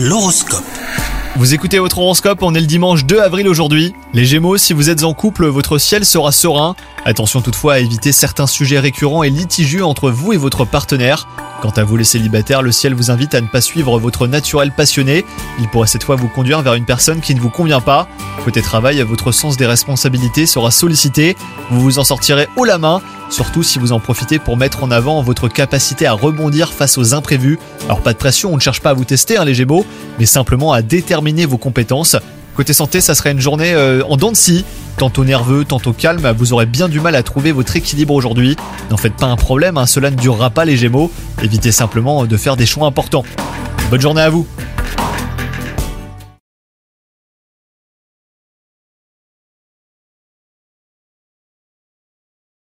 L'horoscope. Vous écoutez votre horoscope, on est le dimanche 2 avril aujourd'hui. Les Gémeaux, si vous êtes en couple, votre ciel sera serein. Attention toutefois à éviter certains sujets récurrents et litigieux entre vous et votre partenaire. Quant à vous les célibataires, le ciel vous invite à ne pas suivre votre naturel passionné. Il pourrait cette fois vous conduire vers une personne qui ne vous convient pas. Côté travail, votre sens des responsabilités sera sollicité. Vous vous en sortirez haut la main, surtout si vous en profitez pour mettre en avant votre capacité à rebondir face aux imprévus. Alors pas de pression, on ne cherche pas à vous tester hein, les Gémeaux, mais simplement à déterminer vos compétences. Côté santé, ça serait une journée euh, en dents de scie. Tantôt nerveux, tantôt calme, vous aurez bien du mal à trouver votre équilibre aujourd'hui. N'en faites pas un problème, hein, cela ne durera pas les Gémeaux. Évitez simplement de faire des choix importants. Bonne journée à vous